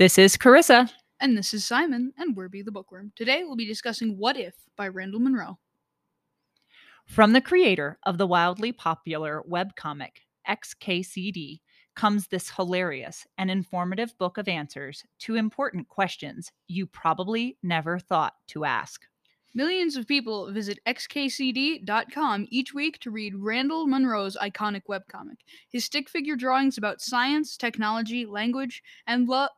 This is Carissa. And this is Simon, and we're Be the Bookworm. Today we'll be discussing What If by Randall Munroe. From the creator of the wildly popular webcomic XKCD comes this hilarious and informative book of answers to important questions you probably never thought to ask. Millions of people visit xkcd.com each week to read Randall Munroe's iconic webcomic. His stick figure drawings about science, technology, language, and love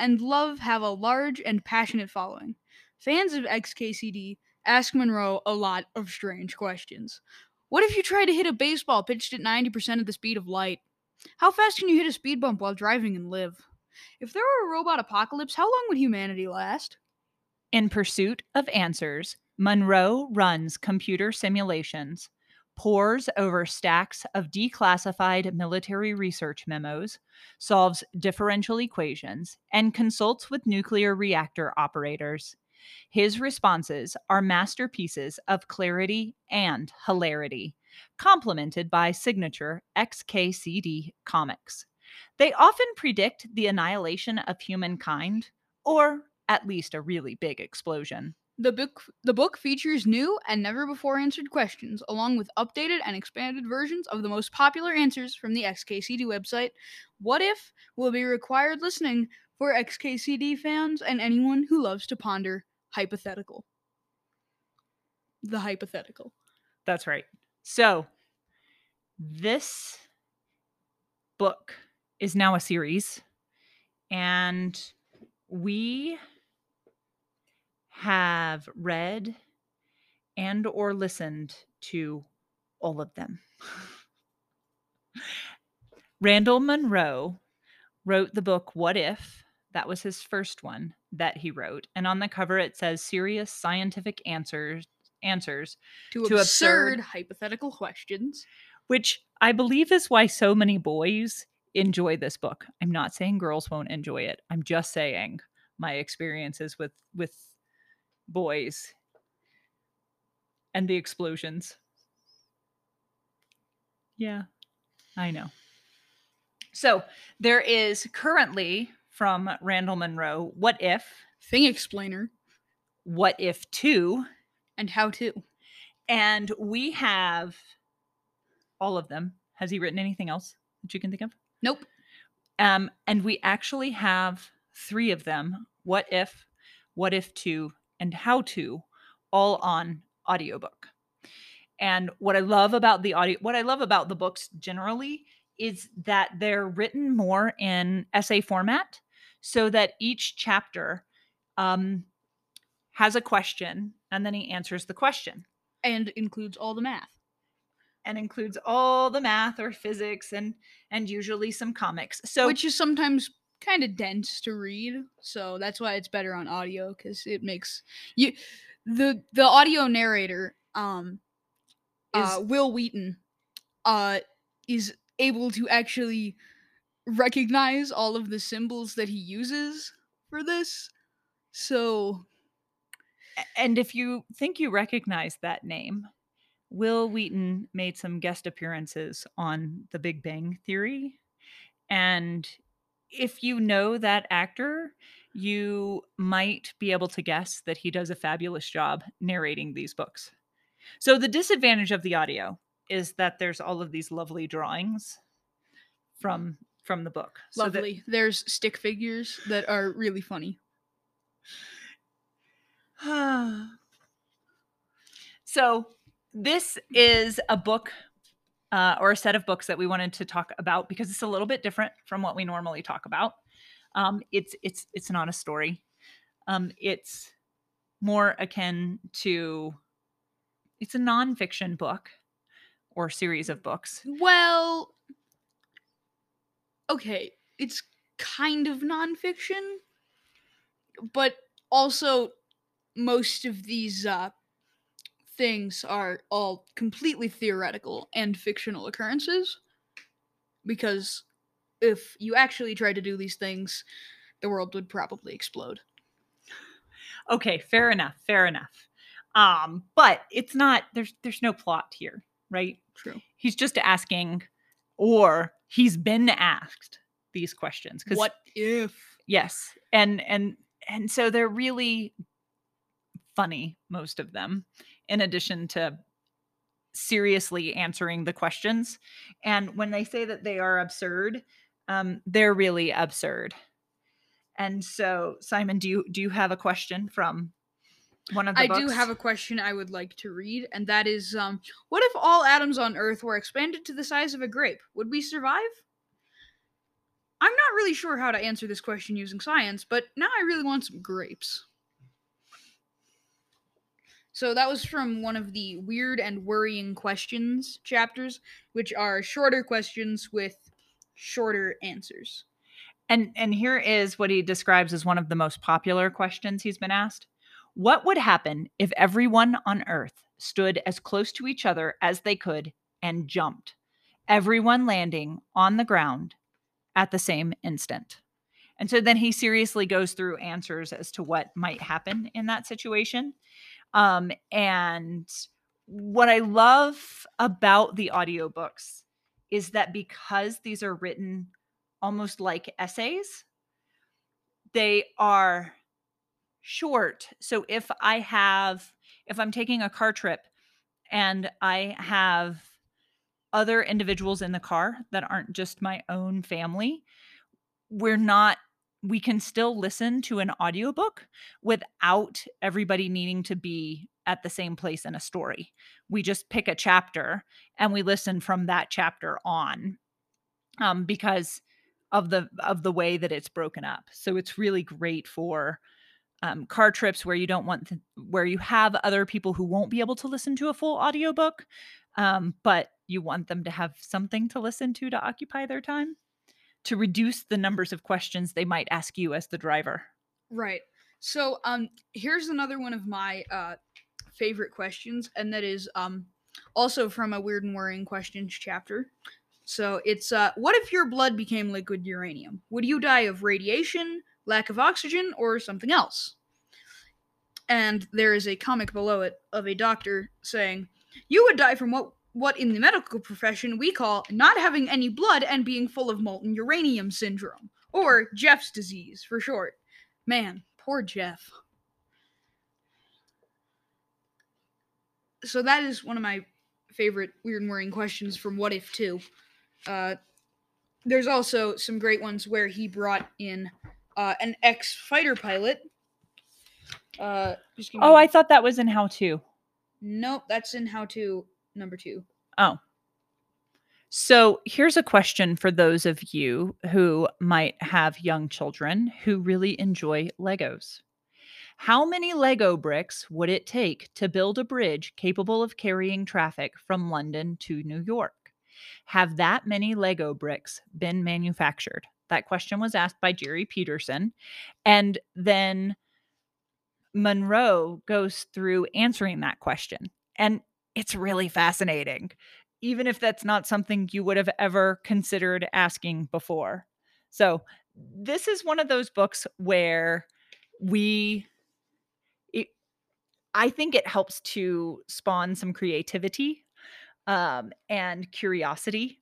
and love have a large and passionate following. Fans of XKCD ask Munroe a lot of strange questions. What if you tried to hit a baseball pitched at 90% of the speed of light? How fast can you hit a speed bump while driving and live? If there were a robot apocalypse, how long would humanity last? In pursuit of answers, Munroe runs computer simulations, pores over stacks of declassified military research memos, solves differential equations, and consults with nuclear reactor operators. His responses are masterpieces of clarity and hilarity, complemented by signature XKCD comics. They often predict the annihilation of humankind, or at least a really big explosion. The book the book features new and never before answered questions, along with updated and expanded versions of the most popular answers from the XKCD website. What if will be required listening for XKCD fans and anyone who loves to ponder hypothetical. The hypothetical. That's right. So, this book is now a series, and we have read and or listened to all of them. Randall Munroe wrote the book What If? That was his first one that he wrote. And on the cover it says serious scientific answers answers to, to absurd, absurd hypothetical questions, which I believe is why so many boys enjoy this book. I'm not saying girls won't enjoy it. I'm just saying my experiences with with boys and the explosions. Yeah, I know. So there is currently from Randall Munroe, What If? Thing Explainer. What If 2? And How To. And we have all of them. Has he written anything else that you can think of? Nope. Um, and we actually have three of them What If, What If 2, and how to all on audiobook. And what I love about the audio, what I love about the books generally is that they're written more in essay format so that each chapter um, has a question and then he answers the question. And includes all the math. And includes all the math or physics and and usually some comics. So which is sometimes kind of dense to read, so that's why it's better on audio because it makes you the the audio narrator um uh, is, uh, Wil Wheaton uh is able to actually recognize all of the symbols that he uses for this. So and if you think you recognize that name, Wil Wheaton made some guest appearances on The Big Bang Theory and if you know that actor, you might be able to guess that he does a fabulous job narrating these books. So the disadvantage of the audio is that there's all of these lovely drawings from from the book. Lovely. So that, there's stick figures that are really funny. so this is a book uh, or a set of books that we wanted to talk about because it's a little bit different from what we normally talk about. Um, it's it's it's not a story. Um, it's more akin to it's a nonfiction book or series of books. Well, okay, it's kind of nonfiction, but also most of these uh, things are all completely theoretical and fictional occurrences because if you actually tried to do these things the world would probably explode. Okay fair enough fair enough. Um but it's not there's there's no plot here right? True. He's just asking or he's been asked these questions because what if? Yes. And and and so they're really funny most of them in addition to seriously answering the questions. And when they say that they are absurd, um, they're really absurd. And so, Simon, do you do you have a question from one of the I books? do have a question I would like to read, and that is um, what if all atoms on Earth were expanded to the size of a grape? Would we survive? I'm not really sure how to answer this question using science, but now I really want some grapes. So that was from one of the weird and worrying questions chapters, which are shorter questions with shorter answers. And and here is what he describes as one of the most popular questions he's been asked. What would happen if everyone on earth stood as close to each other as they could and jumped? Everyone landing on the ground at the same instant. And so then he seriously goes through answers as to what might happen in that situation. Um, and what I love about the audiobooks is that because these are written almost like essays, they are short. So if I have, if I'm taking a car trip and I have other individuals in the car that aren't just my own family, we're not we can still listen to an audiobook without everybody needing to be at the same place in a story. We just pick a chapter and we listen from that chapter on um, because of the of the way that it's broken up. So it's really great for um, car trips where you don't want to, where you have other people who won't be able to listen to a full audiobook um, but you want them to have something to listen to to occupy their time to reduce the numbers of questions they might ask you as the driver. Right. So um here's another one of my uh favorite questions and that is um also from a weird and worrying questions chapter. So it's uh what if your blood became liquid uranium? Would you die of radiation, lack of oxygen or something else? And there is a comic below it of a doctor saying, "You would die from what what in the medical profession we call not having any blood and being full of molten uranium syndrome, or Jeff's disease for short. Man, poor Jeff. So that is one of my favorite weird and worrying questions from What If 2. Uh, there's also some great ones where he brought in uh, an ex fighter pilot. Uh, just give me- Oh, I thought that was in how to. Nope, that's in How to number two. Oh. So here's a question for those of you who might have young children who really enjoy Legos. How many Lego bricks would it take to build a bridge capable of carrying traffic from London to New York? Have that many Lego bricks been manufactured? That question was asked by Jerry Peterson. And then Munroe goes through answering that question. And it's really fascinating, even if that's not something you would have ever considered asking before. So, this is one of those books where we, it, I think it helps to spawn some creativity um, and curiosity.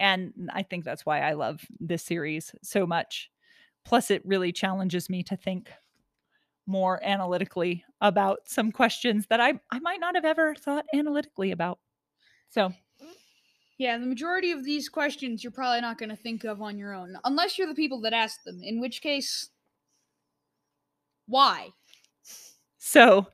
And I think that's why I love this series so much. Plus, it really challenges me to think more analytically about some questions that I, I might not have ever thought analytically about. So, Yeah, the majority of these questions you're probably not going to think of on your own, unless you're the people that ask them, in which case, why? so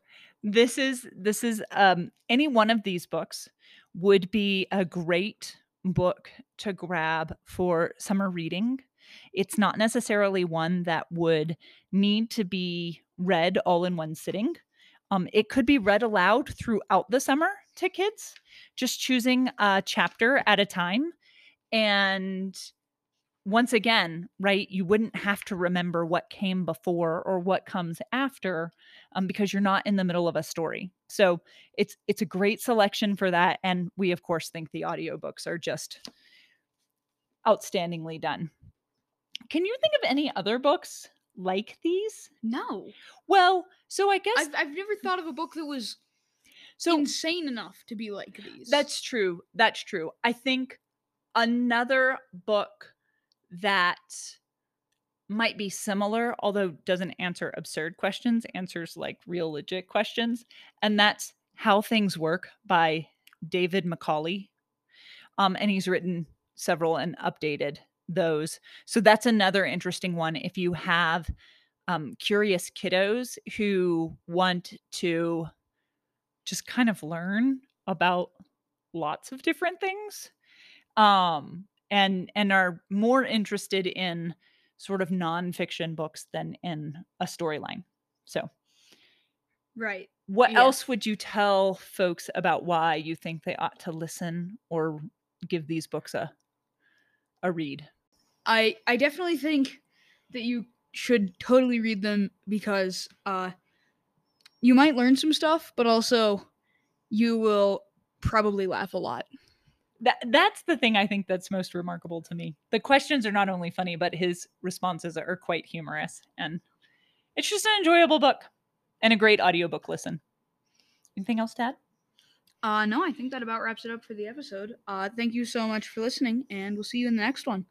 this is this is um any one of these books would be a great book to grab for summer reading. It's not necessarily one that would need to be read all in one sitting. Um, it could be read aloud throughout the summer to kids, just choosing a chapter at a time. And once again, right, you wouldn't have to remember what came before or what comes after um, because you're not in the middle of a story. So it's it's a great selection for that. And we of course think the audiobooks are just outstandingly done. Can you think of any other books like these? No. Well, so I guess I've, I've never thought of a book that was so insane enough to be like these. That's true. That's true. I think another book that might be similar, although doesn't answer absurd questions, answers like real legit questions. And that's How Things Work by David Macaulay. Um, and he's written several and updated those. So that's another interesting one. If you have um, curious kiddos who want to just kind of learn about lots of different things um, and and are more interested in sort of nonfiction books than in a storyline. So, Right. what Yeah. else would you tell folks about why you think they ought to listen or give these books a a read? I I definitely think that you should totally read them because uh you might learn some stuff, but also you will probably laugh a lot. That that's the thing I think that's most remarkable to me. The questions are not only funny, but his responses are quite humorous and it's just an enjoyable book and a great audiobook listen. Anything else to add? Uh no, I think that about wraps it up for the episode. Uh thank you so much for listening and we'll see you in the next one.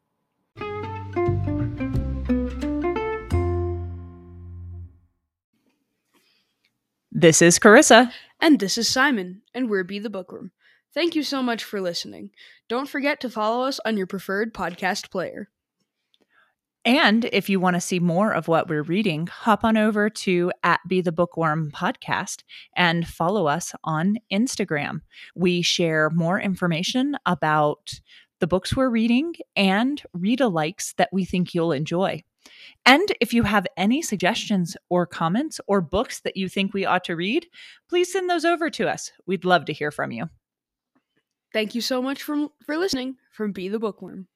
This is Carissa. And this is Simon, and we're Be the Bookworm. Thank you so much for listening. Don't forget to follow us on your preferred podcast player. And if you want to see more of what we're reading, hop on over to at Be the Bookworm podcast and follow us on Instagram. We share more information about the books we're reading and read alikes that we think you'll enjoy. And if you have any suggestions or comments or books that you think we ought to read, please send those over to us. We'd love to hear from you. Thank you so much for, for listening from Be the Bookworm.